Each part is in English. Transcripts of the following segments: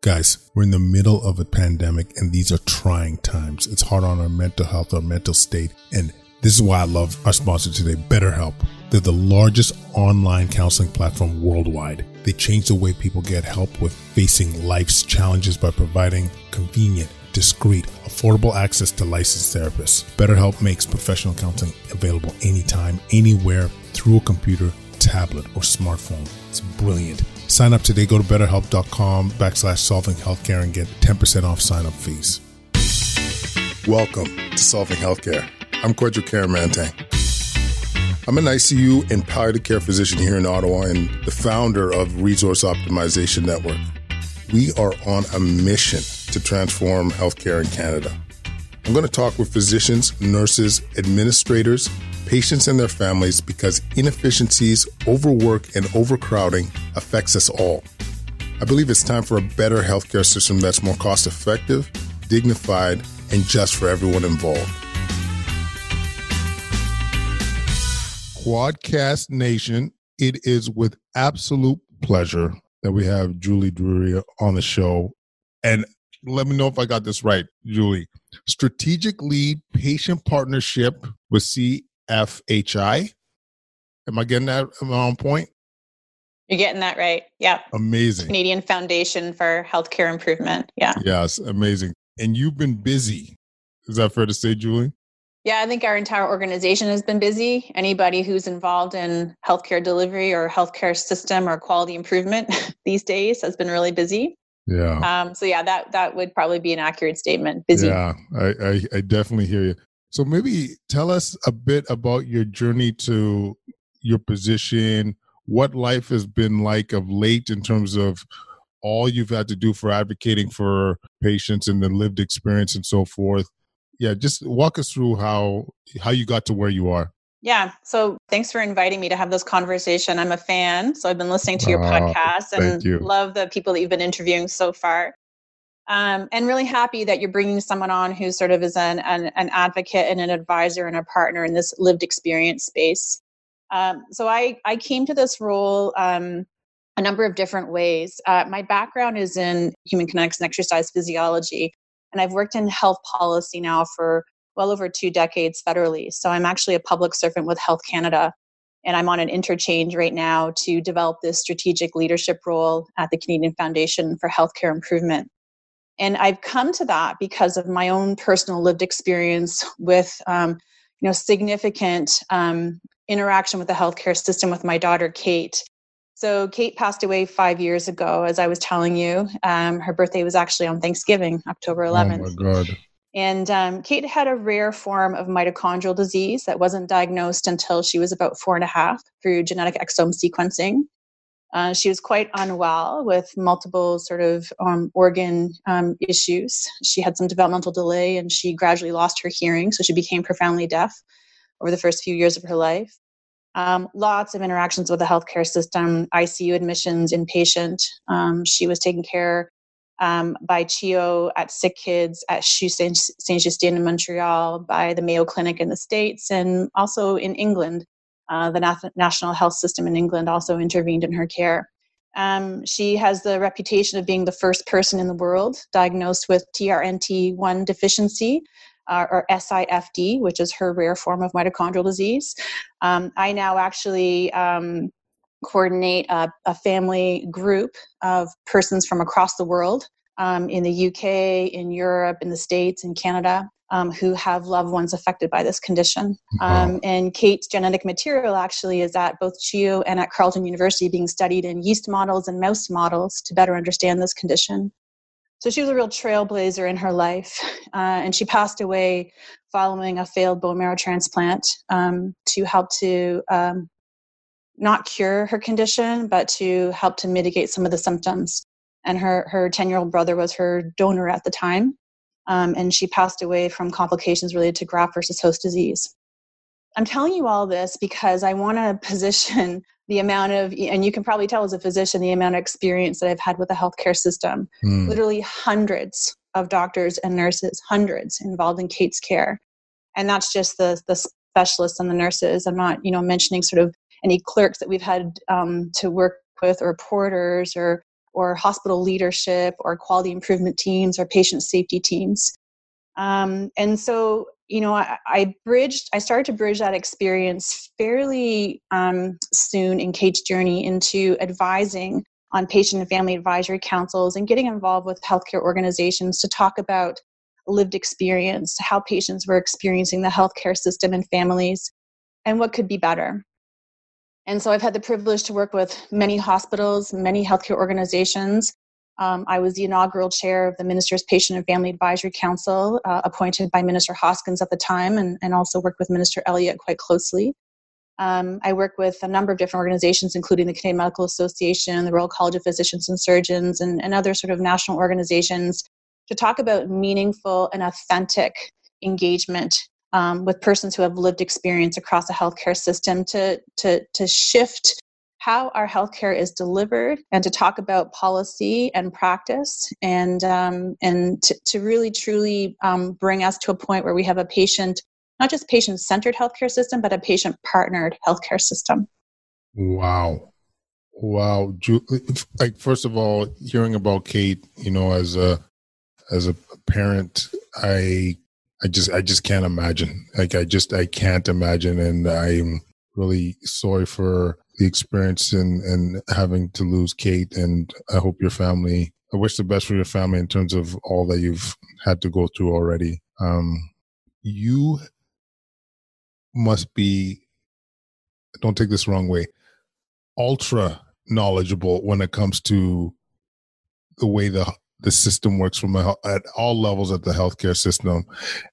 Guys, we're in the middle of a pandemic and these are trying times. It's hard on our mental health, our mental state. And this is why I love our sponsor today, BetterHelp. They're the largest online counseling platform worldwide. They change the way people get help with facing life's challenges by providing convenient, discreet, affordable access to licensed therapists. BetterHelp makes professional counseling available anytime, anywhere through a computer, tablet, or smartphone. It's brilliant. Sign up today. Go to betterhelp.com backslash solving healthcare and get 10% off sign up fees. Welcome to Solving Healthcare. I'm Kwadwo Kyeremanteng. I'm an ICU and palliative care physician here in Ottawa and the founder of Resource Optimization Network. We are on a mission to transform healthcare in Canada. I'm going to talk with physicians, nurses, administrators, patients, and their families because inefficiencies, overwork, and overcrowding affects us all. I believe it's time for a better healthcare system that's more cost effective, dignified, and just for everyone involved. Quadcast Nation, it is with absolute pleasure that we have Julie Drury on the show. And let me know if I got this right, Julie. Strategic Lead Patient Partnership with CFHI. Am I getting that on point? You're getting that right. Yeah. Amazing. Canadian Foundation for Healthcare Improvement. Yeah. Yes, amazing. And you've been busy. Is that fair to say, Julie? Yeah, I think our entire organization has been busy. Anybody who's involved in healthcare delivery or healthcare system or quality improvement these days has been really busy. Yeah. Um, so yeah, that that would probably be an accurate statement. Busy. Yeah, I, I, I definitely hear you. So maybe tell us a bit about your journey to your position, what life has been like of late in terms of all you've had to do for advocating for patients and the lived experience and so forth. Yeah, just walk us through how how you got to where you are. Yeah. So thanks for inviting me to have this conversation. I'm a fan. So I've been listening to your Oh, podcast and you. love the people that you've been interviewing so far. Um, and really happy that you're bringing someone on who sort of is an, an, an advocate and an advisor and a partner in this lived experience space. Um, so I, I came to this role um, a number of different ways. Uh, my background is in human kinetics and exercise physiology, and I've worked in health policy now for well over two decades federally. So I'm actually a public servant with Health Canada, and I'm on an interchange right now to develop this strategic leadership role at the Canadian Foundation for Healthcare Improvement. And I've come to that because of my own personal lived experience with, um, you know, significant um, interaction with the healthcare system with my daughter Kate. So Kate passed away five years ago, as I was telling you. Um, her birthday was actually on Thanksgiving, October 11th. Oh my God. And um, Kate had a rare form of mitochondrial disease that wasn't diagnosed until she was about four and a half through genetic exome sequencing. Uh, she was quite unwell with multiple sort of um, organ um, issues. She had some developmental delay and she gradually lost her hearing, so she became profoundly deaf over the first few years of her life. Um, lots of interactions with the healthcare system, ICU admissions, inpatient. Um, she was taken care um, by CHEO at Sick Kids at CHU Saint Saint Justine in Montreal, by the Mayo Clinic in the States, and also in England. Uh, the National Health System in England also intervened in her care. Um, she has the reputation of being the first person in the world diagnosed with TRNT1 deficiency, uh, or SIFD, which is her rare form of mitochondrial disease. Um, I now actually um, coordinate a, a, family group of persons from across the world um, in the UK, in Europe, in the States, in Canada. Um, who have loved ones affected by this condition. Um, and Kate's genetic material actually is at both CHU and at Carleton University being studied in yeast models and mouse models to better understand this condition. So she was a real trailblazer in her life, uh, and she passed away following a failed bone marrow transplant um, to help to um, not cure her condition, but to help to mitigate some of the symptoms. And her her ten year old brother was her donor at the time, um, and she passed away from complications related to graft versus host disease. I'm telling you all this because I want to position the amount of, and you can probably tell as a physician, the amount of experience that I've had with the healthcare system. Hmm. Literally hundreds of doctors and nurses, hundreds involved in Kate's care. And that's just the, the specialists and the nurses. I'm not, you know, mentioning sort of any clerks that we've had um, to work with or porters or or hospital leadership or quality improvement teams or patient safety teams. Um, and so, you know, I, I, bridged, I started to bridge that experience fairly um, soon in Kate's journey into advising on patient and family advisory councils and getting involved with healthcare organizations to talk about lived experience, how patients were experiencing the healthcare system and families, and what could be better. And so I've had the privilege to work with many hospitals, many healthcare organizations. Um, I was the inaugural chair of the Minister's Patient and Family Advisory Council, uh, appointed by Minister Hoskins at the time, and, and also worked with Minister Elliott quite closely. Um, I work with a number of different organizations, including the Canadian Medical Association, the Royal College of Physicians and Surgeons, and, and other sort of national organizations to talk about meaningful and authentic engagement um, with persons who have lived experience across the healthcare system to, to, to shift how our healthcare is delivered and to talk about policy and practice and, um, and to, to really truly um, bring us to a point where we have a patient, not just patient centered healthcare system, but a patient partnered healthcare system. Wow. Wow. Like, first of all, hearing about Kate, you know, as a, as a parent, I I just I just can't imagine. Like I just I can't imagine, and I'm really sorry for the experience and and having to lose Kate. And I hope your family. I wish the best for your family in terms of all that you've had to go through already. Um, you must be. Don't take this wrong way. Ultra knowledgeable when it comes to the way the the system works from a, at all levels of the healthcare system.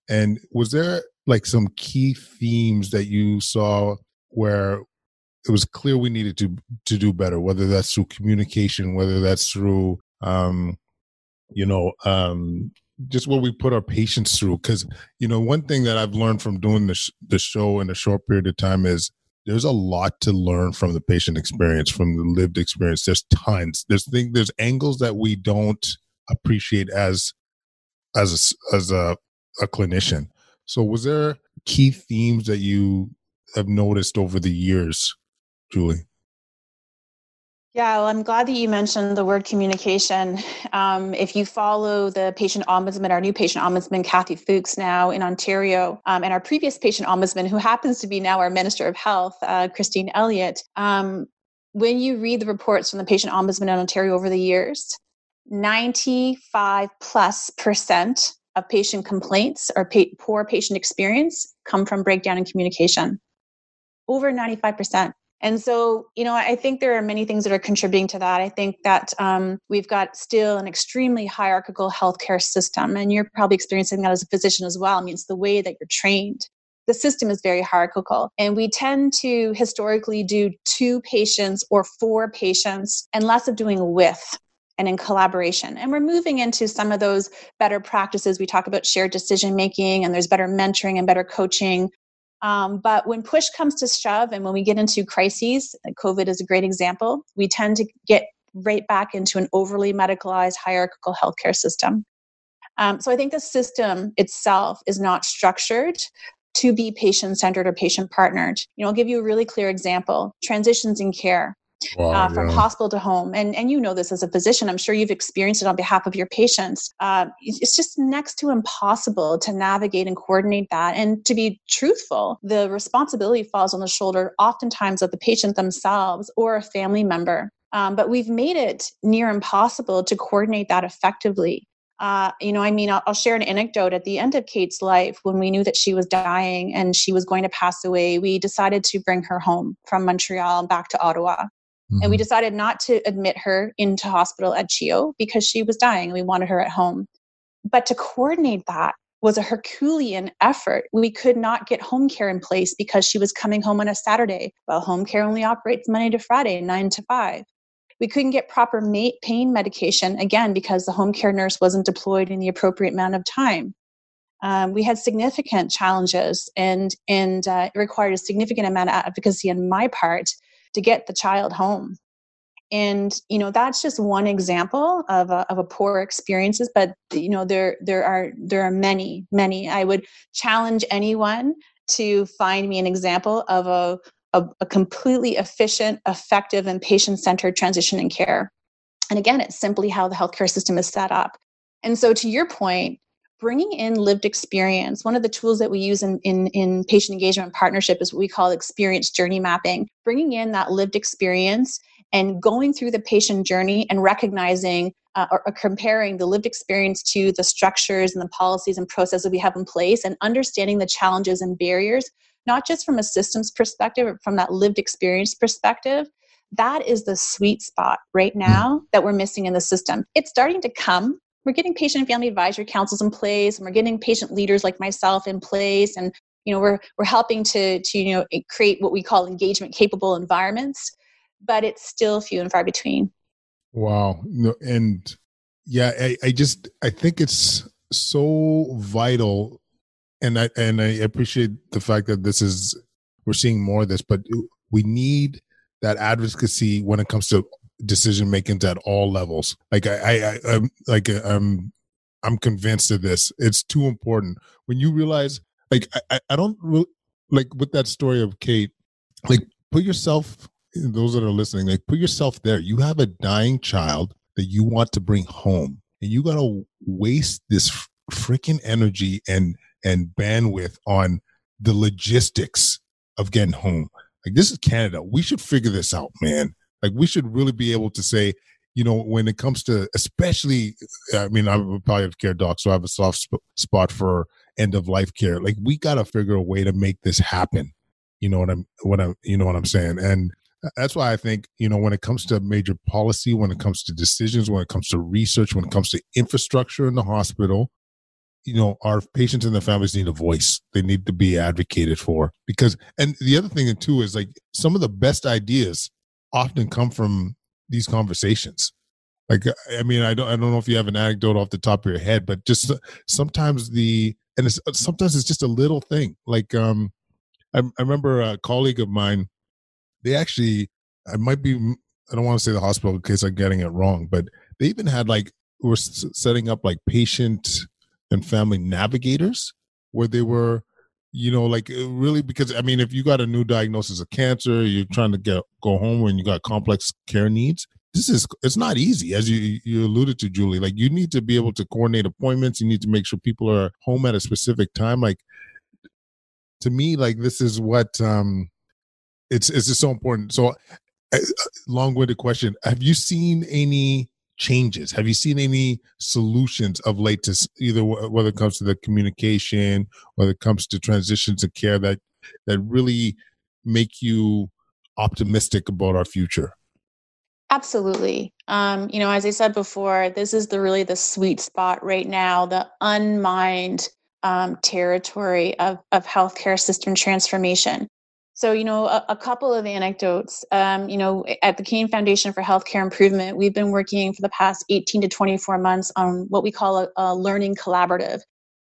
And was there like some key themes that you saw where it was clear we needed to to do better, whether that's through communication, whether that's through um, you know, um, just what we put our patients through. Because you know, one thing that I've learned from doing the sh- the show in a short period of time is there's a lot to learn from the patient experience, from the lived experience. There's tons. There's things. There's angles that we don't appreciate as as a, as a, a clinician. So, was there key themes that you have noticed over the years, Julie? Yeah, well, I'm glad that you mentioned the word communication. Um, if you follow the patient ombudsman, our new patient ombudsman, Cathy Fooks, now in Ontario, um, and our previous patient ombudsman, who happens to be now our Minister of Health, uh, Christine Elliott, um, when you read the reports from the patient ombudsman in Ontario over the years, 95 plus percent of patient complaints or pa- poor patient experience come from breakdown in communication. Over 95%. And so, you know, I think there are many things that are contributing to that. I think that um, we've got still an extremely hierarchical healthcare system, and you're probably experiencing that as a physician as well. I mean, it's the way that you're trained. The system is very hierarchical, and we tend to historically do two patients or four patients and less of doing with and in collaboration. And we're moving into some of those better practices. We talk about shared decision making, and there's better mentoring and better coaching. Um, but when push comes to shove, and when we get into crises, COVID is a great example, we tend to get right back into an overly medicalized hierarchical healthcare system. Um, so I think the system itself is not structured to be patient centered or patient partnered. You know, I'll give you a really clear example transitions in care wow, uh, from yeah. hospital to home. And, and you know this as a physician, I'm sure you've experienced it on behalf of your patients. Uh, it's just next to impossible to navigate and coordinate that. And to be truthful, the responsibility falls on the shoulder oftentimes of the patient themselves or a family member. Um, but we've made it near impossible to coordinate that effectively. Uh, you know, I mean, I'll, I'll, share an anecdote. At the end of Kate's life, when we knew that she was dying and she was going to pass away, we decided to bring her home from Montreal back to Ottawa. Mm-hmm. And we mm-hmm. decided not to admit her into hospital at CHEO because she was dying and we wanted her at home. But to coordinate that was a Herculean effort. We could not get home care in place because she was coming home on a Saturday. Well, home care only operates Monday to Friday, nine to five. We couldn't get proper pain medication, again, because the home care nurse wasn't deployed in the appropriate amount of time. Um, we had significant challenges, and, and uh, it required a significant amount of advocacy on my part to get the child home. And you know that's just one example of a, of a poor experiences but you know there there are there are many many. I would challenge anyone to find me an example of a, a, a completely efficient effective and patient-centered transition in care. And again, it's simply how the healthcare system is set up. And so, to your point, bringing in lived experience, one of the tools that we use in, in, in patient engagement partnership is what we call experience journey mapping. Bringing in that lived experience and going through the patient journey and recognizing uh, or, or, comparing the lived experience to the structures and the policies and processes we have in place and understanding the challenges and barriers, not just from a systems perspective, but from that lived experience perspective. That is the sweet spot right hmm. now that we're missing in the system. It's starting to come. We're getting patient and family advisory councils in place, and we're getting patient leaders like myself in place, and you know we're we're helping to to you know eh, create what we call engagement capable environments, but it's still few and far between. Wow. No, and yeah, I, I just I think it's so vital and I and I appreciate the fact that this is we're seeing more of this, but we need that advocacy when it comes to decision making at all levels. Like I, I, am like I'm I'm convinced of this. It's too important. When you realize, like I, I don't like with that story of Kate, like put yourself those that are listening, like put yourself there. You have a dying child that you want to bring home, and you got to waste this freaking energy and and bandwidth on the logistics of getting home. Like this is Canada. We should figure this out, man. Like we should really be able to say, you know, when it comes to, especially, I mean, I'm a palliative care doc, so I have a soft sp- spot for end of life care. Like we got to figure a way to make this happen. You know what I'm, what I'm, you know what I'm saying? And that's why I think, you know, when it comes to major policy, when it comes to decisions, when it comes to research, when it comes to infrastructure in the hospital, you know, our patients and their families need a voice. They need to be advocated for because, and the other thing too is like some of the best ideas often come from these conversations. Like, I mean, I don't, I don't know if you have an anecdote off the top of your head, but just sometimes the, and it's, sometimes it's just a little thing. Like, um, I, I remember a colleague of mine they actually I might be I don't want to say the hospital in case I'm getting it wrong, but they even had like were setting up like patient and family navigators where they were you know like really because i mean if you got a new diagnosis of cancer you're trying to get go home when you got complex care needs this is it's not easy as you you alluded to julie. Like you need to be able to coordinate appointments. You need to make sure people are home at a specific time. Like to me like this is what um it's it's just so important. So, uh, long-winded question: Have you seen any changes? Have you seen any solutions of late to either whether it comes to the communication, whether it comes to transitions of care that that really make you optimistic about our future? Absolutely. Um, you know, as I said before, this is the really the sweet spot right now, the unmined um, territory of, of healthcare system transformation. So, you know, a, a couple of anecdotes. Um, you know, at the Canadian Foundation for Healthcare Improvement, we've been working for the past 18 to 24 months on what we call a, a learning collaborative.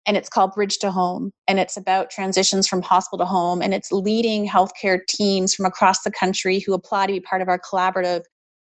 And it's called Bridge to Home. And it's about transitions from hospital to home. And it's leading healthcare teams from across the country who apply to be part of our collaborative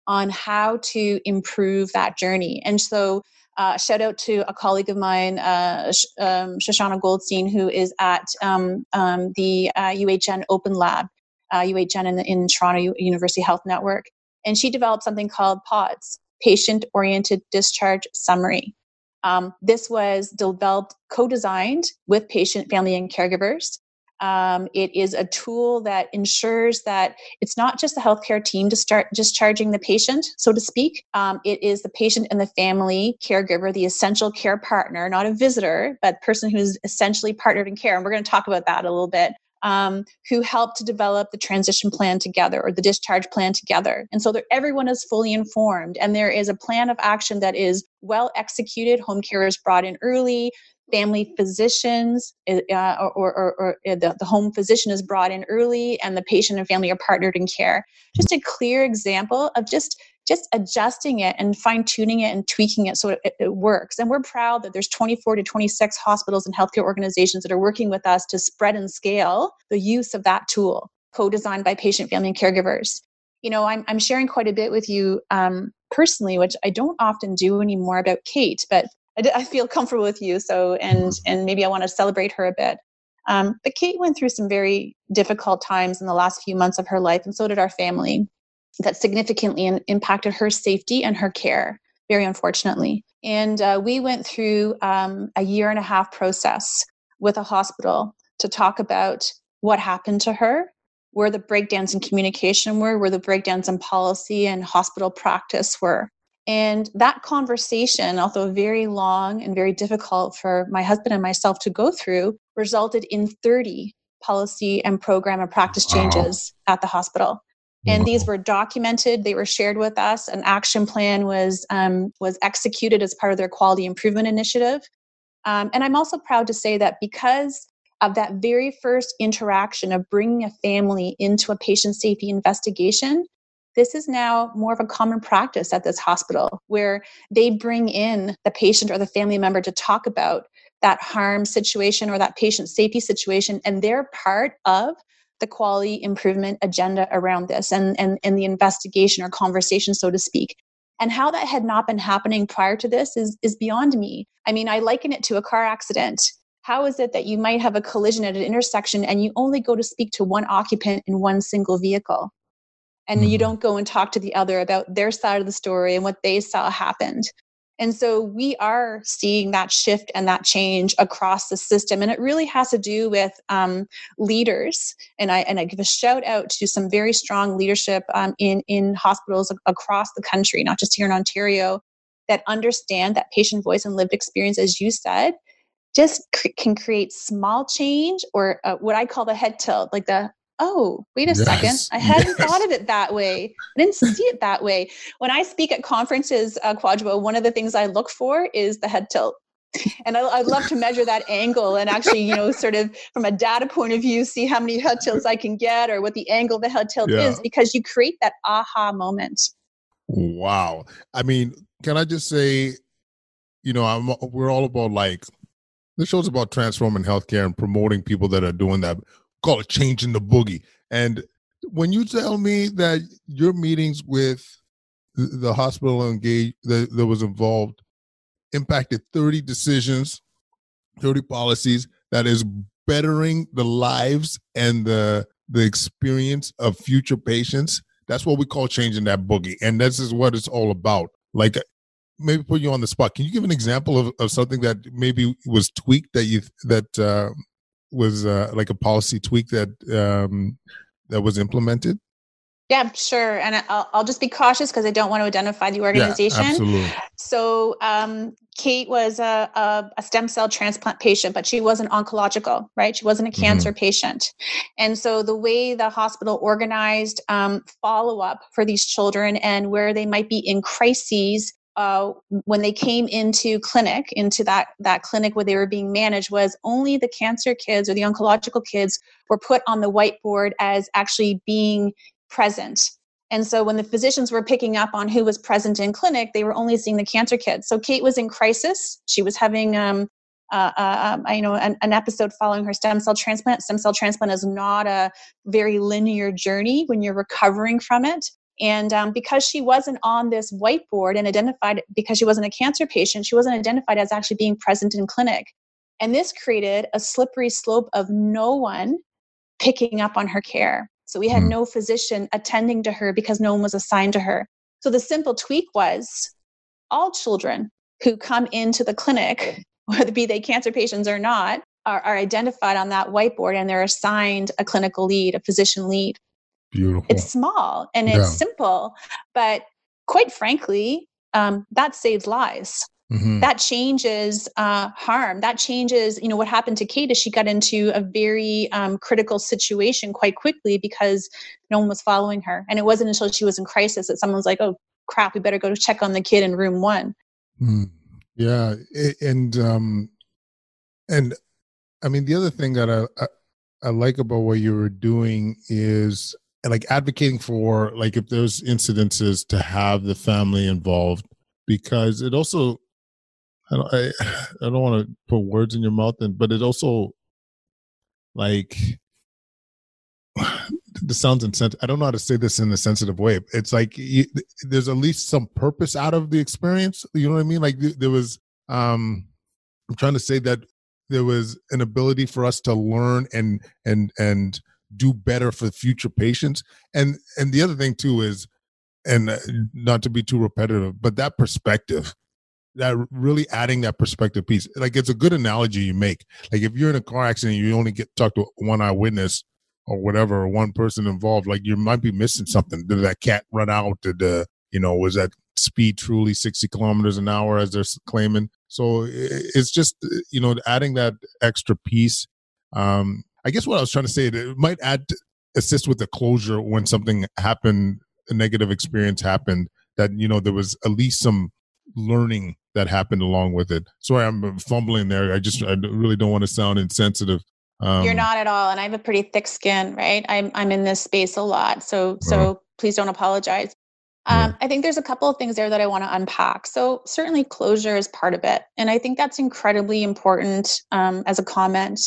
on how to improve that journey. And so, uh, shout out to a colleague of mine, uh, um, Shoshana Goldstein, who is at um, um, the uh, UHN Open Lab, UHN uh, in, in Toronto University Health Network. And she developed something called PODS, Patient Oriented Discharge Summary. Um, this was developed, co designed with patient, family, and caregivers um, it is a tool that ensures that it's not just the healthcare team to start discharging the patient, so to speak. Um, it is the patient and the family caregiver, the essential care partner, not a visitor, but person who's essentially partnered in care. And we're going to talk about that a little bit. Um, who helped to develop the transition plan together or the discharge plan together. And so everyone is fully informed, and there is a plan of action that is well executed. Home care is brought in early family physicians uh, or, or, or, eh, the, the home physician is brought in early and the patient and family are partnered in care. Just a clear example of just just adjusting it and fine tuning it and tweaking it so it, it, works. And we're proud that there's 24 to 26 hospitals and healthcare organizations that are working with us to spread and scale the use of that tool co-designed by patient family and caregivers. You know i'm, I'm sharing quite a bit with you um, personally which i don't often do anymore about kate but I, I feel comfortable with you. So, and and maybe I want to celebrate her a bit. Um, but Kate went through some very difficult times in the last few months of her life, and so did our family. that significantly in, impacted her safety and her care, very unfortunately. And uh, we went through um, a year and a half process with a hospital to talk about what happened to her, where the breakdowns in communication were, where the breakdowns in policy and hospital practice were. And that conversation, although very long and very difficult for my husband and myself to go through, resulted in 30 policy and program and practice changes wow. at the hospital. And wow. these were documented; they were shared with us. An action plan was um, was executed as part of their quality improvement initiative. Um, and I'm also proud to say that because of that very first interaction of bringing a family into a patient safety investigation, this is now more of a common practice at this hospital where they bring in the patient or the family member to talk about that harm situation or that patient safety situation, and they're part of the quality improvement agenda around this and, and, and the investigation or conversation, so to speak. And how that had not been happening prior to this is, is beyond me. I mean, I liken it to a car accident. How is it that you might have a collision at an intersection and you only go to speak to one occupant in one single vehicle? And mm-hmm. you don't go and talk to the other about their side of the story and what they saw happened. And so we are seeing that shift and that change across the system. And it really has to do with um, leaders. And I, and I give a shout out to some very strong leadership um, in, in hospitals across the country, not just here in Ontario, that understand that patient voice and lived experience, as you said, just can create small change or uh, what I call the head tilt, like the oh, wait a yes. second. I hadn't yes. thought of it that way. I didn't see it that way. When I speak at conferences, uh, Kwadwo, one of the things I look for is the head tilt. And I, would love to measure that angle and actually, you know, sort of from a data point of view, see how many head tilts I can get or what the angle of the head tilt yeah. is because you create that aha moment. Wow. I mean, can I just say, you know, I'm, we're all about like, this show's about transforming healthcare and promoting people that are doing that call it changing the boogie. And when you tell me that your meetings with the hospital engaged that, that was involved impacted 30 decisions, 30 policies that is bettering the lives and the the experience of future patients. That's what we call changing that boogie. And this is what it's all about. Like maybe put you on the spot. Can you give an example of, of something that maybe was tweaked that you that uh, was uh, like a policy tweak that um, that was implemented? Yeah, sure. And I'll, I'll just be cautious because I don't want to identify the organization. Yeah, absolutely. So, um, Kate was a, a, a, stem cell transplant patient, but she wasn't oncological, right? She wasn't a mm-hmm. cancer mm-hmm. patient. And so, the way the hospital organized um, follow up for these children and where they might be in crises uh, when they came into clinic, into that that clinic where they were being managed, was only the cancer kids or the oncological kids were put on the whiteboard as actually being present. And so when the physicians were picking up on who was present in clinic, they were only seeing the cancer kids. So Kate was in crisis. She was having um, uh, uh, um, you know, an, an, episode following her stem cell transplant. Stem cell transplant is not a very linear journey when you're recovering from it. And um, because she wasn't on this whiteboard and identified, because she wasn't a cancer patient, she wasn't identified as actually being present in clinic. And this created a slippery slope of no one picking up on her care. So we had mm. no physician attending to her because no one was assigned to her. So the simple tweak was all children who come into the clinic, whether be they cancer patients or not, are, are identified on that whiteboard and they're assigned a clinical lead, a physician lead. Beautiful. It's small and it's yeah. simple, but quite frankly, um, that saves lives. Mm-hmm. That changes uh, harm. That changes, you know, what happened to Kate is she got into a very um, critical situation quite quickly because no one was following her. And it wasn't until she was in crisis that someone was like, oh, crap, we better go to check on the kid in room one. Mm. Yeah. And, um, and I mean, the other thing that I, I, I like about what you were doing is like advocating for like if there's incidences to have the family involved because it also I don't, I, I don't want to put words in your mouth and but it also like this sounds insensitive. I don't know how to say this in a sensitive way. It's like you, there's at least some purpose out of the experience. You know what I mean? Like there was, um, I'm trying to say that there was an ability for us to learn and and and do better for future patients. And and the other thing too is and uh, not to be too repetitive, but that perspective, that really adding that perspective piece, like it's a good analogy you make. Like if you're in a car accident, you only get talk to one eyewitness or whatever, or one person involved, like you might be missing something. Did that cat run out? Did the, you know, was that speed truly 60 kilometers an hour as they're claiming? So it's just, you know, adding that extra piece. Um, I guess what I was trying to say, it might add, assist with the closure when something happened a negative experience happened that you know there was at least some learning that happened along with it. Sorry i'm fumbling there. I just i really don't want to sound insensitive. Um, you're not at all and i have a pretty thick skin right? I'm, I'm in this space a lot so so uh, please don't apologize. Um, I think there's a couple of things there that I want to unpack. So, certainly, closure is part of it. And I think that's incredibly important um, as a comment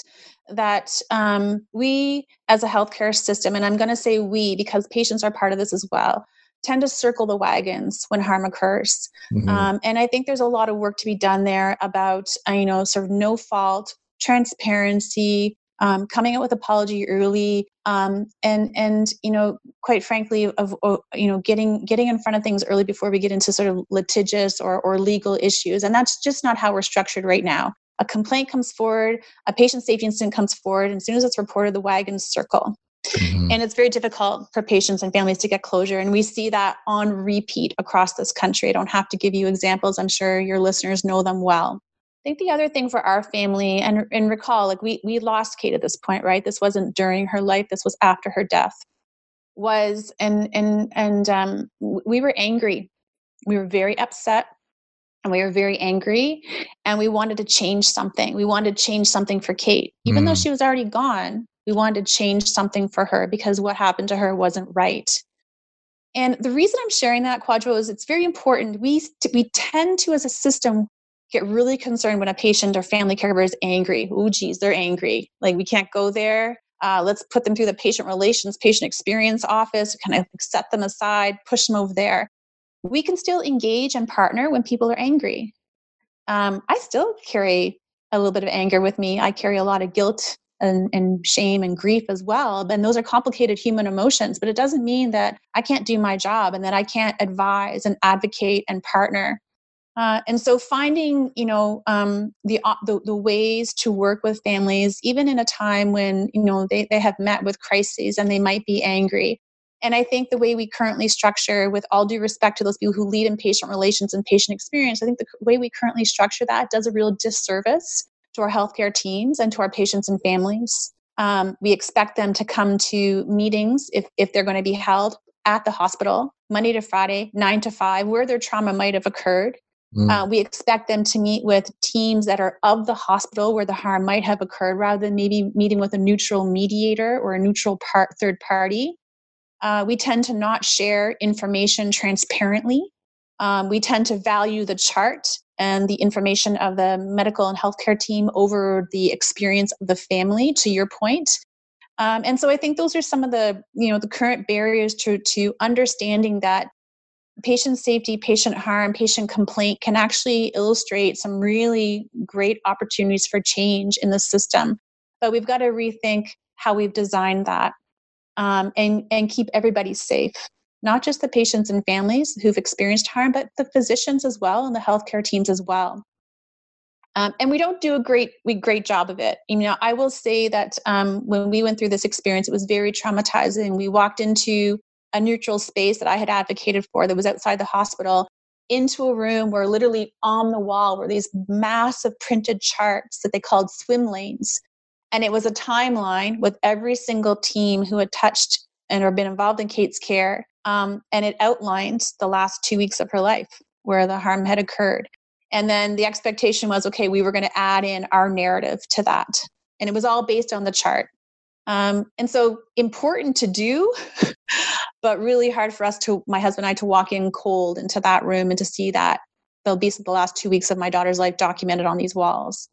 that um, we as a healthcare system, and I'm going to say we because patients are part of this as well, tend to circle the wagons when harm occurs. Mm-hmm. Um, and I think there's a lot of work to be done there about, uh, you know, sort of no fault, transparency, um, coming out with apology early, um, and and you know, quite frankly, of, of, you know, getting getting in front of things early before we get into sort of litigious or or legal issues, and that's just not how we're structured right now a complaint comes forward, a patient safety incident comes forward, and as soon as it's reported, the wagons circle. Mm-hmm. And it's very difficult for patients and families to get closure. And we see that on repeat across this country. I don't have to give you examples. I'm sure your listeners know them well. I think the other thing for our family, and, and recall, like we, we lost Kate at this point, right? This wasn't during her life, this was after her death, was, and, and, and um, we were angry. We were very upset and we were very angry and we wanted to change something. We wanted to change something for Kate. Even mm. though she was already gone, we wanted to change something for her because what happened to her wasn't right. And the reason I'm sharing that, Kwadwo, is it's very important. We, we tend to, as a system, get really concerned when a patient or family caregiver is angry. Oh, geez, they're angry. Like, we can't go there. Uh, let's put them through the patient relations, patient experience office, kind of set them aside, push them over there we can still engage and partner when people are angry. Um, I still carry a little bit of anger with me. I carry a lot of guilt and, and, shame and grief as well. And those are complicated human emotions, but it doesn't mean that I can't do my job and that I can't advise and advocate and partner. Uh, and so finding, you know, um, the, uh, the, the ways to work with families, even in a time when you know they they have met with crises and they might be angry, and I think the way we currently structure, with all due respect to those people who lead in patient relations and patient experience, I think the way we currently structure that does a real disservice to our healthcare teams and to our patients and families. Um, we expect them to come to meetings if, if they're going to be held at the hospital, Monday to Friday, nine to five, where their trauma might have occurred. Mm. Uh, we expect them to meet with teams that are of the hospital where the harm might have occurred rather than maybe meeting with a neutral mediator or a neutral part, third party. Uh, we tend to not share information transparently. Um, we tend to value the chart and the information of the medical and healthcare team over the experience of the family, to your point. Um, and so I think those are some of the, you know, the current barriers to, to understanding that patient safety, patient harm, patient complaint can actually illustrate some really great opportunities for change in the system. But we've got to rethink how we've designed that um, and, and keep everybody safe, not just the patients and families who've experienced harm, but the physicians as well and the healthcare teams as well. Um, and we don't do a great we great job of it. You know, I will say that um, when we went through this experience, it was very traumatizing. We walked into a neutral space that I had advocated for that was outside the hospital into a room where literally on the wall were these massive printed charts that they called swim lanes and it was a timeline with every single team who had touched and or been involved in Kate's care. Um, and it outlined the last two weeks of her life where the harm had occurred. And then the expectation was okay, we were going to add in our narrative to that. And it was all based on the chart. Um, and so important to do, but really hard for us to, my husband and I, to walk in cold into that room and to see that there'll be the last two weeks of my daughter's life documented on these walls.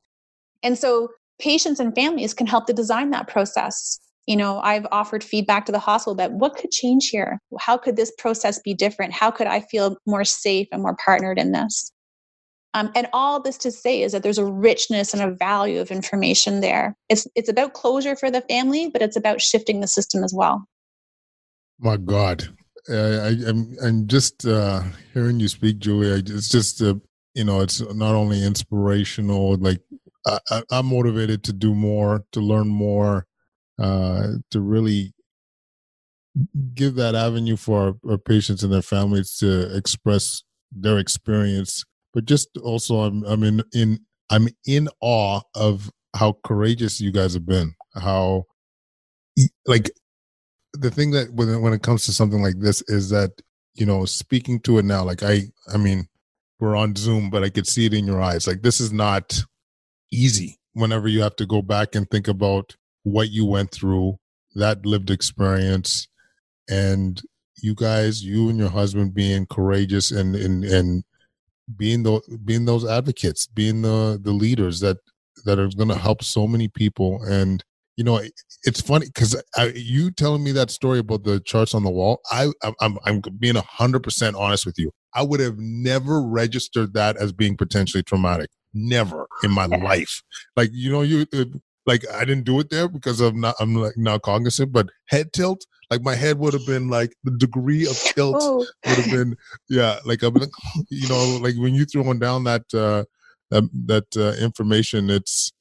And so patients and families can help to design that process. You know i've offered feedback to the hospital that what could change here? How could this process be different? How could i feel more safe and more partnered in this? Um, and all this to say is that there's a richness and a value of information there. It's it's about closure for the family but it's about shifting the system as well. My god. I, am I'm, just uh, hearing you speak, Julie. It's just uh, you know, it's not only inspirational. Like I, am motivated to do more, to learn more, uh, to really give that avenue for our, our patients and their families to express their experience. But just also, I'm I'm in in I'm in awe of how courageous you guys have been. How like the thing that when when it comes to something like this is that you know speaking to it now like i i mean we're on zoom but i could see it in your eyes like this is not easy whenever you have to go back and think about what you went through that lived experience and you guys you and your husband being courageous and and and being the being those advocates being the the leaders that that are going to help so many people. And you know it's funny because you telling me that story about the charts on the wall i i'm, I'm being 100% honest with you. I would have never registered that as being potentially traumatic never in my life like you know you uh, like i didn't do it there because i'm not i'm like not cognizant but head tilt like my head would have been like the degree of tilt oh. would have been yeah like i'm like you know like when you throwing down that uh that that uh, information it's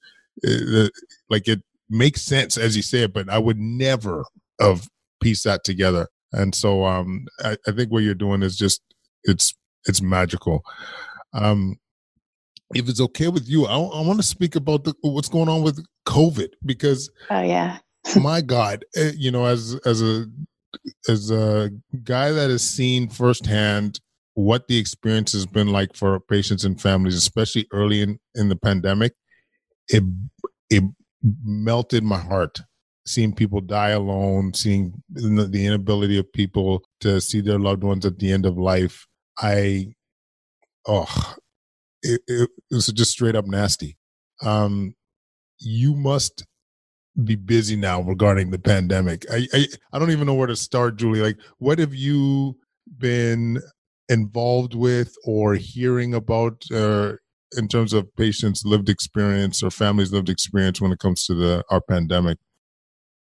it, like it makes sense as you say it, but I would never have pieced that together. And so um, I, I think what you're doing is just it's it's magical. Um, if it's okay with you, I, I want to speak about the, what's going on with COVID because oh yeah, my God, eh, you know, as as a as a guy that has seen firsthand what the experience has been like for patients and families, especially early in in the pandemic, it it melted my heart seeing people die alone, seeing the inability of people to see their loved ones at the end of life. I, oh, it, it, was just straight up nasty. Um, you must be busy now regarding the pandemic. I, I, I don't even know where to start, Julie. Like, what have you been involved with or hearing about uh, in terms of patients' lived experience or families' lived experience when it comes to the our pandemic?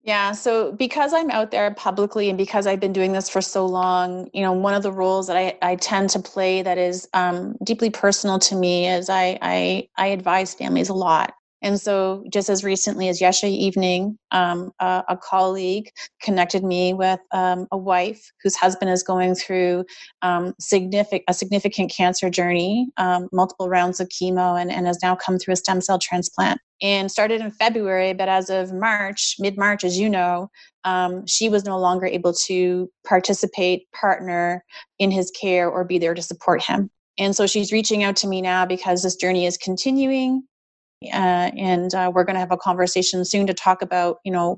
Yeah, so because I'm out there publicly and because I've been doing this for so long, you know, one of the roles that I, I tend to play that is um, deeply personal to me is I, I I advise families a lot. And so, just as recently as yesterday evening, um, a, a, colleague connected me with um, a wife whose husband is going through um, significant a significant cancer journey, um, multiple rounds of chemo, and, and has now come through a stem cell transplant. And started in February, but as of March, mid March, as you know, um, she was no longer able to participate, partner in his care, or be there to support him. And so she's reaching out to me now because this journey is continuing uh, and uh, we're going to have a conversation soon to talk about you know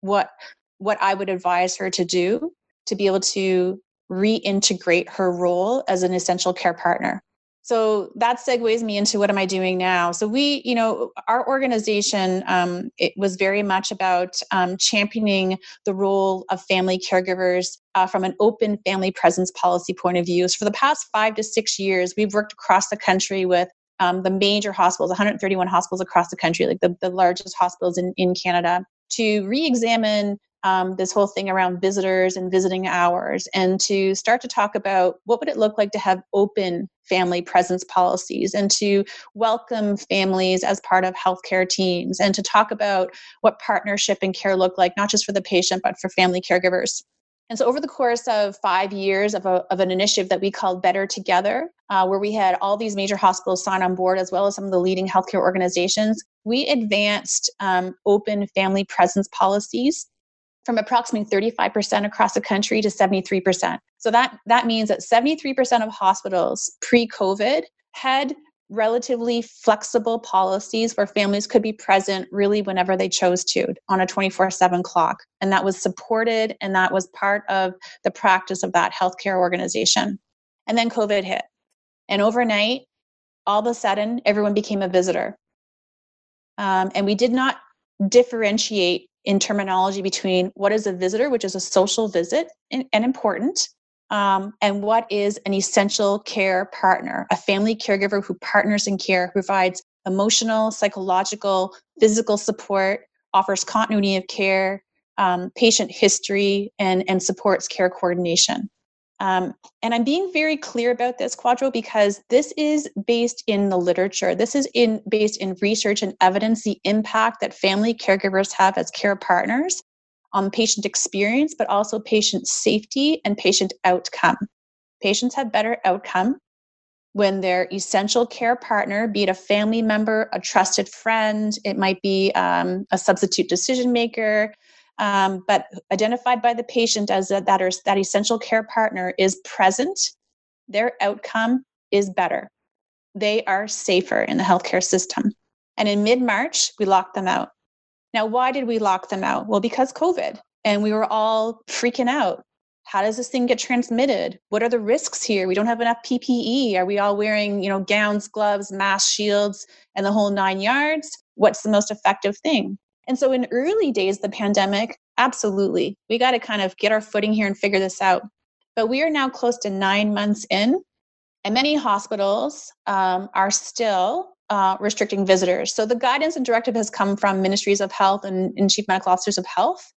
what what i would advise her to do to be able to reintegrate her role as an essential care partner. So that segues me into what am i doing now? So we you know our organization um, it was very much about um, championing the role of family caregivers uh, from an open family presence policy point of view. So for the past five to six years we've worked across the country with um, the major hospitals, 131 hospitals across the country, like the, the largest hospitals in, in Canada, to re examine um, this whole thing around visitors and visiting hours and to start to talk about what would it look like to have open family presence policies and to welcome families as part of healthcare teams and to talk about what partnership and care look like not just for the patient but for family caregivers and so, over the course of five years of, a, of an initiative that we called Better Together, uh, where we had all these major hospitals sign on board, as well as some of the leading healthcare organizations, we advanced um, open family presence policies from approximately 35% across the country to 73%. So that, that means that 73% of hospitals pre COVID had relatively flexible policies where families could be present really whenever they chose to on a 24 7 clock. And that was supported and that was part of the practice of that healthcare organization. And then COVID hit. And overnight, all of a sudden, everyone became a visitor. Um, and we did not differentiate in terminology between what is a visitor, which is a social visit and, and important, um, and what is an essential care partner, a family caregiver who partners in care, provides emotional, psychological, physical support, offers continuity of care, um, patient history, and, and supports care coordination. Um, and I'm being very clear about this, Kwadwo, because this is based in the literature. This is in based in research and evidence the impact that family caregivers have as care partners on patient experience, but also patient safety and patient outcome. Patients have better outcome when their essential care partner, be it a family member, a trusted friend, it might be um, a substitute decision maker, um, but identified by the patient as a, that, is, that essential care partner is present, their outcome is better. They are safer in the healthcare system. And in mid March, we locked them out. Now, why did we lock them out? Well, because COVID, and we were all freaking out. How does this thing get transmitted? What are the risks here? We don't have enough PPE. Are we all wearing, you know, gowns, gloves, masks, shields, and the whole nine yards? What's the most effective thing? And so in early days the pandemic, absolutely. We got to kind of get our footing here and figure this out. But we are now close to nine months in, and many hospitals um, are still uh, restricting visitors. So the guidance and directive has come from ministries of health and, and chief medical officers of health.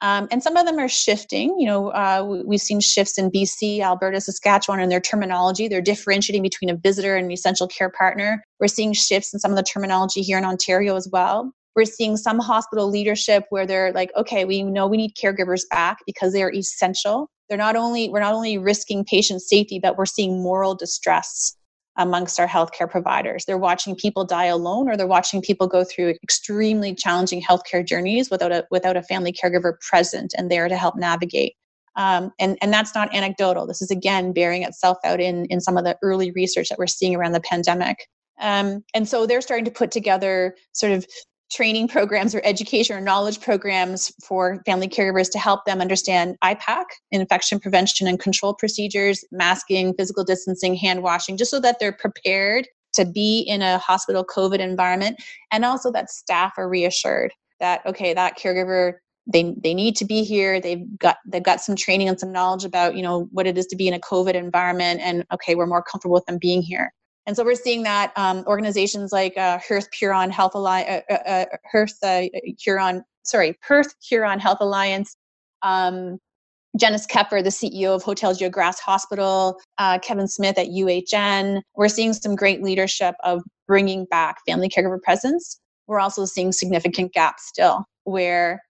Um, and some of them are shifting. You know, uh, we've seen shifts in BC, Alberta, Saskatchewan in their terminology. They're differentiating between a visitor and an essential care partner. We're seeing shifts in some of the terminology here in Ontario as well. We're seeing some hospital leadership where they're like, okay, we know we need caregivers back because they are essential. They're not only we're not only risking patient safety, but we're seeing moral distress amongst our healthcare providers. They're watching people die alone or they're watching people go through extremely challenging healthcare journeys without a without a family caregiver present and there to help navigate. Um, and, and that's not anecdotal. This is again bearing itself out in, in some of the early research that we're seeing around the pandemic. Um, and so they're starting to put together sort of training programs or education or knowledge programs for family caregivers to help them understand IPAC, infection prevention and control procedures, masking, physical distancing, hand washing, just so that they're prepared to be in a hospital COVID environment. And also that staff are reassured that, okay, that caregiver they they need to be here. They've got they've got some training and some knowledge about you know what it is to be in a covid environment and okay we're more comfortable with them being here and so we're seeing that um, organizations like uh, Hearth Huron Health Alliance, uh, uh, uh Hearth uh, Huron, sorry, Perth Huron Health Alliance, um, Janice Kepper, the CEO of Hotel Dieu Hospital, uh, Kevin Smith at UHN. We're seeing some great leadership of bringing back family caregiver presence. We're also seeing significant gaps still where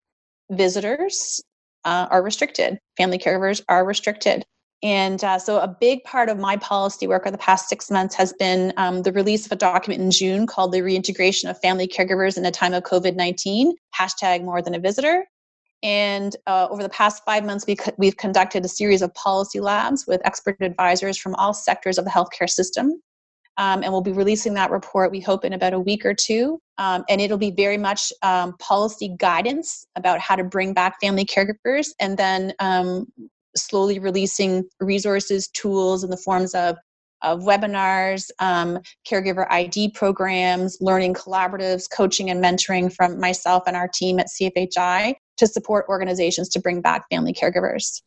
visitors uh, are restricted, family caregivers are restricted. And uh, so, a big part of my policy work over the past six months has been um, the release of a document in June called The Reintegration of Family Caregivers in a Time of COVID 19, hashtag more than a visitor. And uh, over the past five months, we co- we've conducted a series of policy labs with expert advisors from all sectors of the healthcare system. Um, and we'll be releasing that report, we hope, in about a week or two. Um, and it'll be very much um, policy guidance about how to bring back family caregivers and then um, slowly releasing resources, tools in the forms of of webinars, um, caregiver ID programs, learning collaboratives, coaching and mentoring from myself and our team at CFHI to support organizations to bring back family caregivers.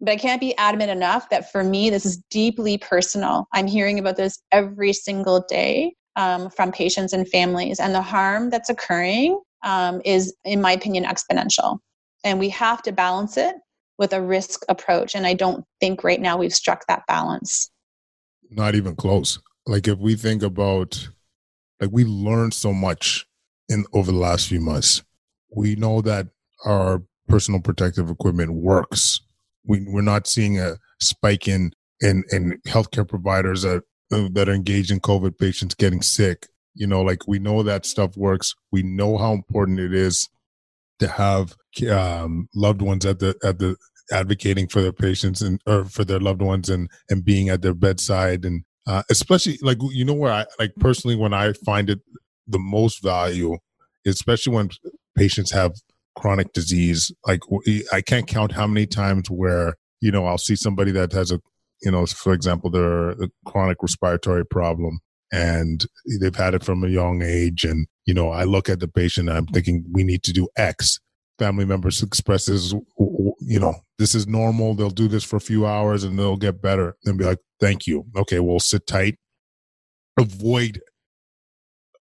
But I can't be adamant enough that for me, this is deeply personal. I'm hearing about this every single day um, from patients and families, and the harm that's occurring um, is, in my opinion, exponential. And we have to balance it with a risk approach. And I don't think right now we've struck that balance. Not even close. Like if we think about like we learned so much in over the last few months. We know that our personal protective equipment works. We we're not seeing a spike in in in healthcare providers that that are engaged in COVID patients getting sick. You know, like we know that stuff works. We know how important it is to have um, loved ones at the at the advocating for their patients and or for their loved ones and and being at their bedside and uh, especially like you know where I like personally when I find it the most value, especially when patients have chronic disease. Like I can't count how many times where you know I'll see somebody that has a you know for example their chronic respiratory problem and they've had it from a young age and you know i look at the patient i'm thinking we need to do x family members expresses you know this is normal they'll do this for a few hours and they'll get better and be like thank you okay we'll sit tight avoid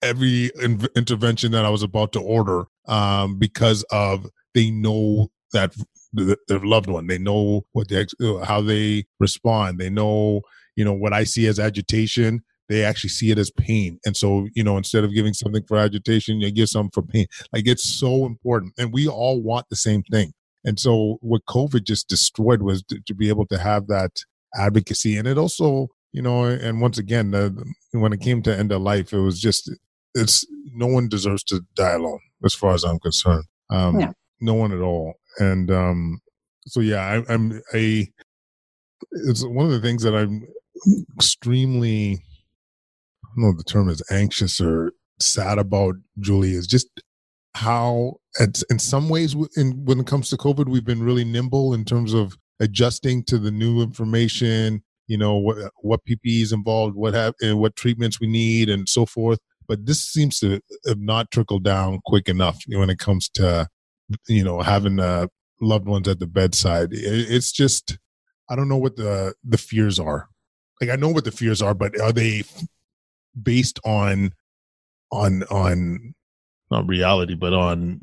every in- intervention that i was about to order um, because of they know that their loved one. They know what they uh, how they respond. They know you know what I see as agitation. They actually see it as pain, and so you know instead of giving something for agitation, you give something for pain. Like it's so important, and we all want the same thing. And so what COVID just destroyed was to, to be able to have that advocacy, and it also you know, and once again, the, when it came to end of life, it was just it's no one deserves to die alone, as far as I'm concerned. Um, yeah. No one at all and um, so yeah, I, I'm a. It's one of the things that I'm extremely. Know the term is anxious or sad about. Julie is just how, in some ways, in, when it comes to COVID, we've been really nimble in terms of adjusting to the new information. You know what what PPE is involved, what have and what treatments we need, and so forth. But this seems to have not trickled down quick enough when it comes to you know having uh, loved ones at the bedside it's just i don't know what the the fears are like i know what the fears are but are they based on on on not reality but on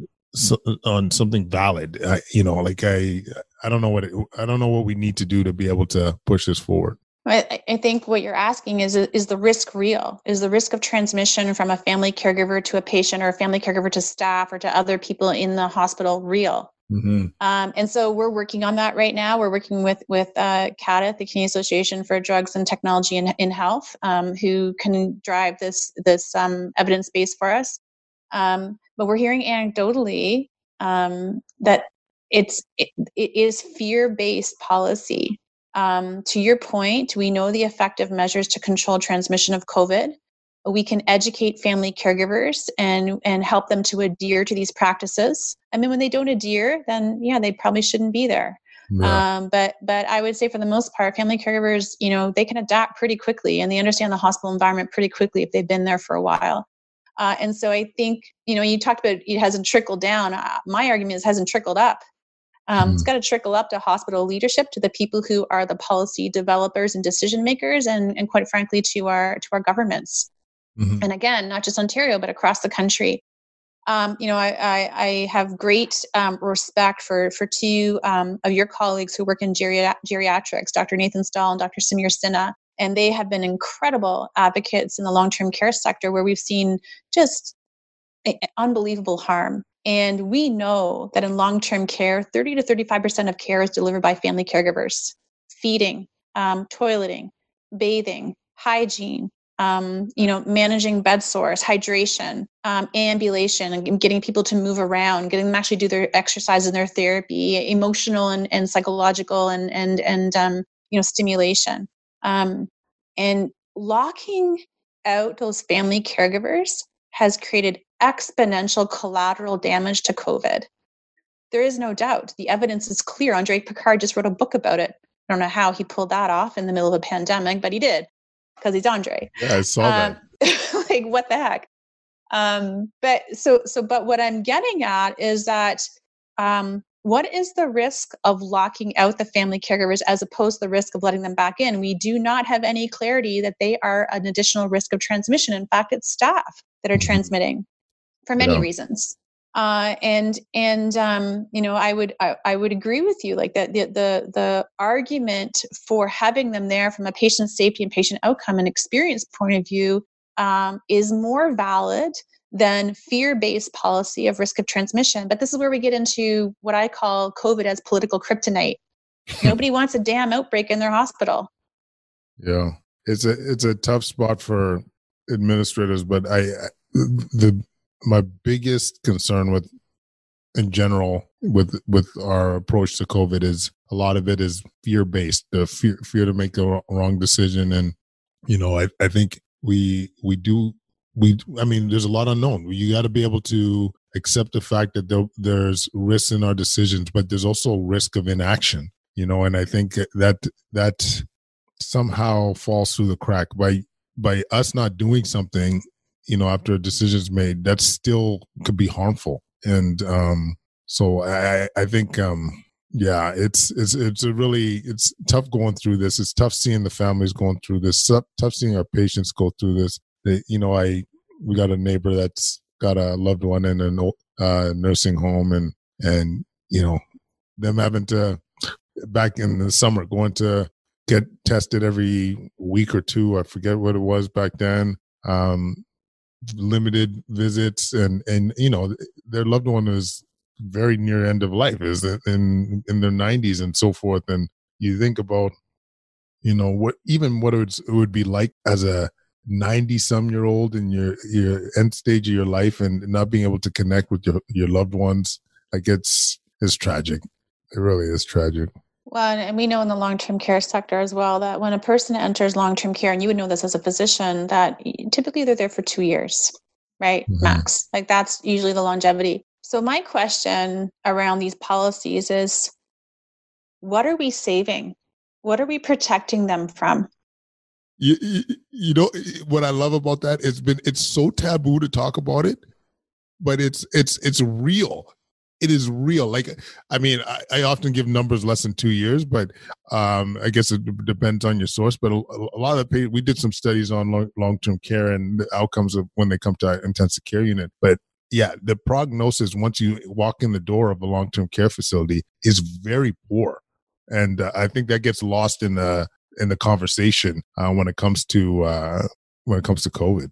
on something valid I, you know like i i don't know what it, i don't know what we need to do to be able to push this forward I, I think what you're asking is is the risk real? Is the risk of transmission from a family caregiver to a patient or a family caregiver to staff or to other people in the hospital real? Mm-hmm. Um, and so we're working on that right now. We're working with with uh, the Canadian Association for Drugs and Technology in, in Health, um, who can drive this this um, evidence base for us. Um, but we're hearing anecdotally um, that it's it, it is fear based policy um, to your point, we know the effective measures to control transmission of COVID. We can educate family caregivers and and help them to adhere to these practices. I mean, when they don't adhere, then yeah, they probably shouldn't be there. Yeah. Um, but but I would say for the most part, family caregivers, you know, they can adapt pretty quickly and they understand the hospital environment pretty quickly if they've been there for a while. Uh, and so I think you know you talked about it hasn't trickled down. Uh, my argument is hasn't trickled up. Um, mm. It's got to trickle up to hospital leadership, to the people who are the policy developers and decision makers, and, and quite frankly, to our to our governments. Mm-hmm. And again, not just Ontario, but across the country. Um, you know, I, I, I have great um, respect for for two um, of your colleagues who work in geri- geriatrics, Dr. Nathan Stall and Dr. Samir Sinha, and they have been incredible advocates in the long term care sector, where we've seen just unbelievable harm and we know that in long term care, 30 to 35% of care is delivered by family caregivers feeding, um, toileting, bathing, hygiene. Um, you know, managing bed sores, hydration, um, ambulation, and getting people to move around, getting them actually do their exercise and their therapy, emotional and, and psychological and and and um, you know stimulation, um, and locking out those family caregivers has created exponential collateral damage to COVID. There is no doubt. The evidence is clear. Andre Picard just wrote a book about it. I don't know how he pulled that off in the middle of a pandemic, but he did because he's Andre. Yeah, I saw um, that. like, what the heck? Um, but so, so, but what I'm getting at is that um, what is the risk of locking out the family caregivers as opposed to the risk of letting them back in? We do not have any clarity that they are an additional risk of transmission. In fact, it's staff that are mm-hmm. transmitting for many yeah. reasons. Uh, and and um, you know, I would I, I, would agree with you. Like that the, the the argument for having them there from a patient safety and patient outcome and experience point of view um, is more valid than fear-based policy of risk of transmission. But this is where we get into what I call COVID as political kryptonite. Nobody wants a damn outbreak in their hospital. Yeah, it's a it's a tough spot for administrators, but I the my biggest concern with in general with with our approach to covid is a lot of it is fear based the fear fear to make the wrong decision. And you know i i think we we do we i mean there's a lot unknown. You got to be able to accept the fact that there, there's risks in our decisions but there's also risk of inaction you know? And i think that that somehow falls through the crack. By by us not doing something you know after a decision's made that still could be harmful and um so i i think um yeah it's it's it's a really it's tough going through this it's tough seeing the families going through this tough seeing our patients go through this they, you know i we got a neighbor that's got a loved one in a uh, nursing home and and you know them having to back in the summer going to get tested every week or two. I forget what it was back then. Um, limited visits and and you know their loved one is very near end of life is in in their 90s and so forth. And you think about you know what even what it would, be like as a 90 some year old in your your end stage of your life and not being able to connect with your your loved ones like it's it's tragic. It really is tragic well, and we know in the long term care sector as well that when a person enters long term care, and you would know this as a physician, that typically they're there for two years, right? Mm-hmm. Max. Like that's usually the longevity. So, my question around these policies is what are we saving? What are we protecting them from? You, you, you know what I love about that? It's been it's so taboo to talk about it, but it's it's it's real it is real. Like, I mean, I, I, often give numbers less than two years, but um, I guess it depends on your source. But a, a lot of the we did some studies on long term care and the outcomes of when they come to our intensive care unit. But yeah, the prognosis once you walk in the door of a long term care facility is very poor, and uh, I think that gets lost in the in the conversation uh, when it comes to uh, when it comes to COVID.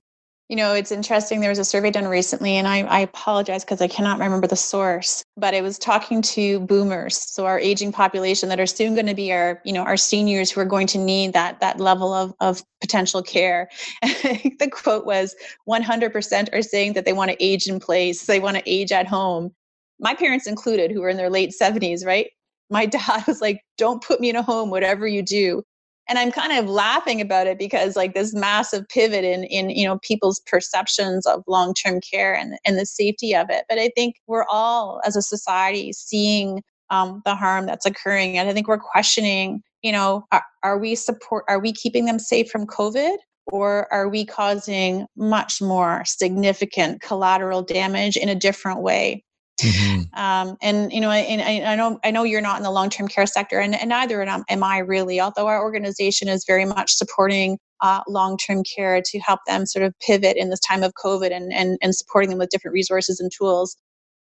You know, it's interesting. There was a survey done recently, and I, I apologize because I cannot remember the source, but it was talking to boomers, so our aging population that are soon going to be our, you know, our seniors who are going to need that that level of of potential care. the quote was, "100% are saying that they want to age in place, they want to age at home." My parents included, who were in their late 70s, right? My dad was like, "Don't put me in a home, whatever you do." And i'm kind of laughing about it because like this massive pivot in in you know people's perceptions of long-term care and and the safety of it. But i think we're all as a society seeing um, the harm that's occurring. And i think we're questioning you know are, are we support are we keeping them safe from covid? Or are we causing much more significant collateral damage in a different way Mm-hmm. Um, and you know, and I, I, know I know you're not in the long-term care sector, and, and neither am I really. Although our organization is very much supporting uh, long-term care to help them sort of pivot in this time of COVID and and, and supporting them with different resources and tools.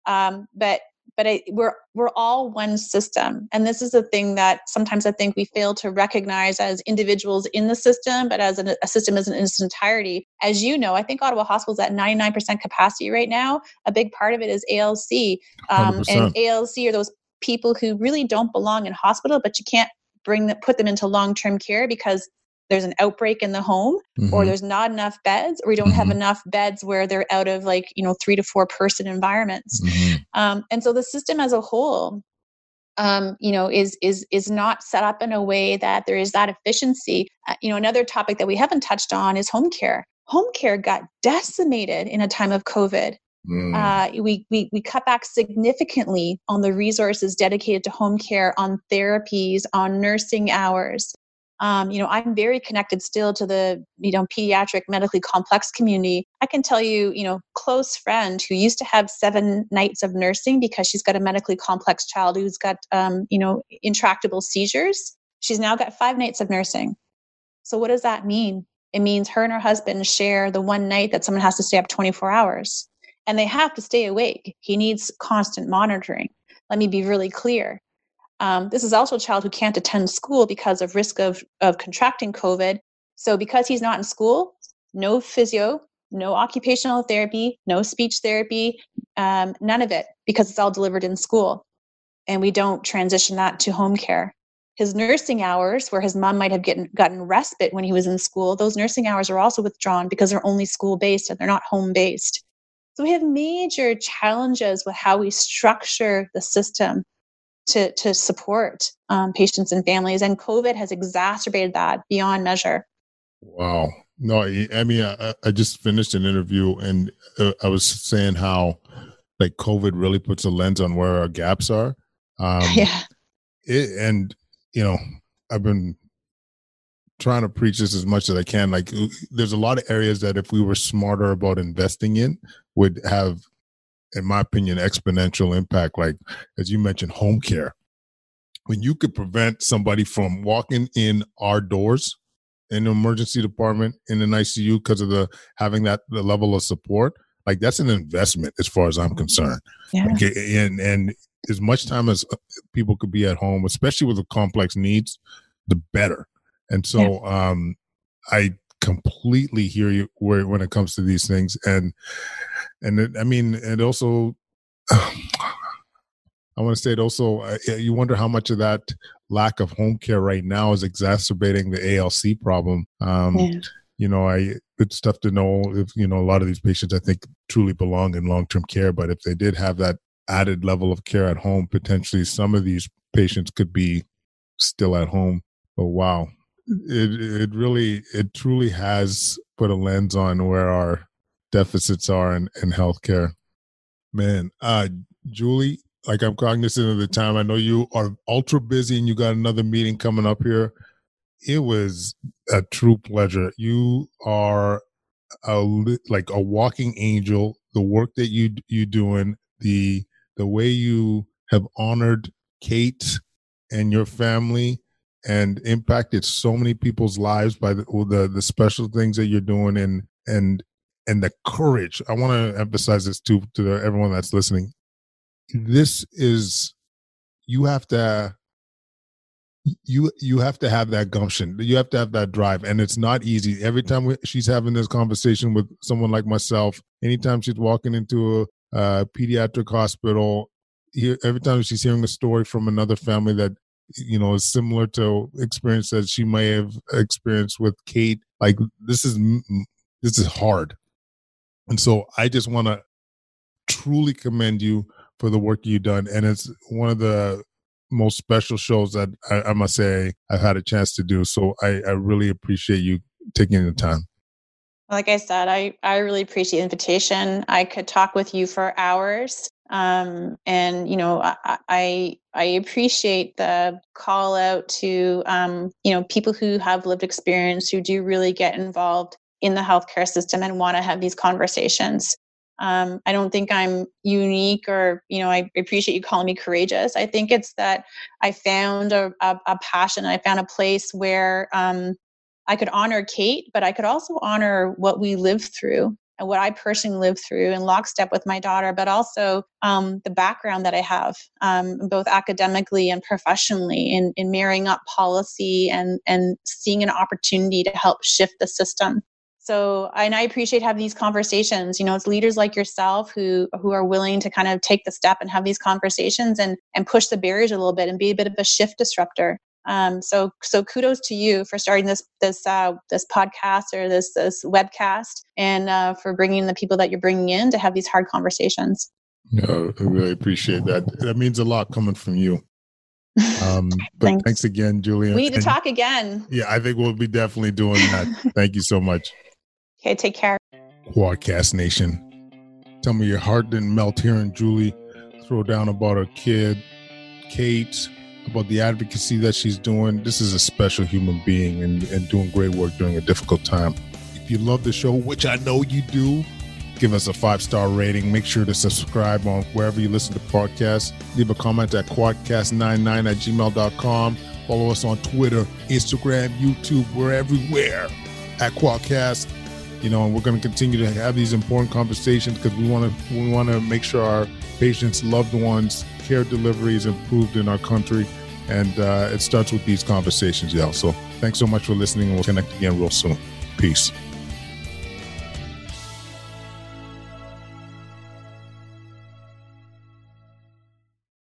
Um, but but I, we're we're all one system. And this is the thing that sometimes i think we fail to recognize as individuals in the system but as an, a system as in its entirety. As you know i think ottawa hospital is at 99% capacity right now. A big part of it is alc um, and alc are those people who really don't belong in hospital but you can't bring them put them into long-term care because there's an outbreak in the home mm-hmm. or there's not enough beds or we don't mm-hmm. have enough beds where they're out of like you know three to four person environments mm-hmm. um, and so the system as a whole um, you know is is is not set up in a way that there is that efficiency uh, you know another topic that we haven't touched on is home care home care got decimated in a time of covid Mm. Uh, we, we, we cut back significantly on the resources dedicated to home care, on therapies, on nursing hours um, you know i'm very connected still to the you know pediatric medically complex community. I can tell you you know close friend who used to have seven nights of nursing because she's got a medically complex child who's got um, you know intractable seizures. She's now got five nights of nursing. So what does that mean? It means her and her husband share the one night that someone has to stay up 24 hours and they have to stay awake. He needs constant monitoring. Let me be really clear um, this is also a child who can't attend school because of risk of, of contracting COVID. So, because he's not in school, no physio, no occupational therapy, no speech therapy, um, none of it, because it's all delivered in school. And we don't transition that to home care. His nursing hours, where his mom might have gotten, gotten respite when he was in school, those nursing hours are also withdrawn because they're only school based and they're not home based. So we have major challenges with how we structure the system to to support um, patients and families, and COVID has exacerbated that beyond measure. Wow. No, I mean, I, I just finished an interview, and uh, I was saying how like COVID really puts a lens on where our gaps are. Um, yeah. It, and you know, I've been trying to preach this as much as I can. Like, there's a lot of areas that if we were smarter about investing in, would have in my opinion, exponential impact. Like, as you mentioned, home care. When you could prevent somebody from walking in our doors in the emergency department in an ICU because of the having that the level of support, like that's an investment as far as I'm concerned. Yeah. Okay, and and as much time as uh, people could be at home, especially with the complex needs, the better. And so, yeah. um, I completely hear you where, when it comes to these things, and and it, I mean, and also. I want to say it also, uh, you wonder how much of that lack of home care right now is exacerbating the ALC problem. Um, yeah. You know, I it's tough to know if you know a lot of these patients I think truly belong in long term care, but if they did have that added level of care at home, potentially some of these patients could be still at home. But wow, it it really it truly has put a lens on where our deficits are in, in healthcare. Man, uh, Julie, like I'm cognizant of the time. I know you are ultra busy and you got another meeting coming up here. It was a true pleasure. You are a like a walking angel. The work that you you doing, the the way you have honored Kate and your family and impacted so many people's lives by the the, the special things that you're doing and and and the courage. I want to emphasize this to to everyone that's listening. This is you have to you you have to have that gumption. You have to have that drive and it's not easy. Every time we, she's having this conversation with someone like myself anytime she's walking into a, a pediatric hospital every time she's hearing a story from another family that you know is similar to experience that she may have experienced with kate like this is this is hard and so i just want to truly commend you for the work you've done. And it's one of the most special shows that I, I must say I've had a chance to do. So I, I really appreciate you taking the time. Like I said, I, I really appreciate the invitation. I could talk with you for hours. Um, and you know, I, I, I appreciate the call out to um, you know people who have lived experience who do really get involved in the healthcare system and want to have these conversations. Um, I don't think I'm unique or, you know, I appreciate you calling me courageous. I think it's that I found a, a, a passion. I found a place where um, I could honor Kate, but I could also honor what we lived through and what I personally lived through in lockstep with my daughter, but also um, the background that I have, um, both academically and professionally, in, in marrying up policy and, and seeing an opportunity to help shift the system. So, and I appreciate having these conversations. You know, it's leaders like yourself who who are willing to kind of take the step and have these conversations and and push the barriers a little bit and be a bit of a shift disruptor. Um, so, so kudos to you for starting this this uh, this podcast or this this webcast, and uh, for bringing the people that you're bringing in to have these hard conversations. No, I really appreciate that. That means a lot coming from you. Um, but thanks. thanks again, Julia. We need to and, talk again. Yeah, I think we'll be definitely doing that. Thank you so much. Okay, take care. Quadcast Nation. Tell me your heart didn't melt hearing Julie throw down about her kid, Kate, about the advocacy that she's doing. This is a special human being and, and doing great work during a difficult time. If you love the show, which I know you do, give us a five star rating. Make sure to subscribe on wherever you listen to podcasts. Leave a comment at quadcast99 at gmail.com. Follow us on Twitter, Instagram, YouTube. We're everywhere at Quadcast you know, and we're going to continue to have these important conversations because we want to we want to make sure our patients, loved ones, care delivery is improved in our country, and uh, it starts with these conversations, y'all. So thanks so much for listening, and we'll connect again real soon. Peace.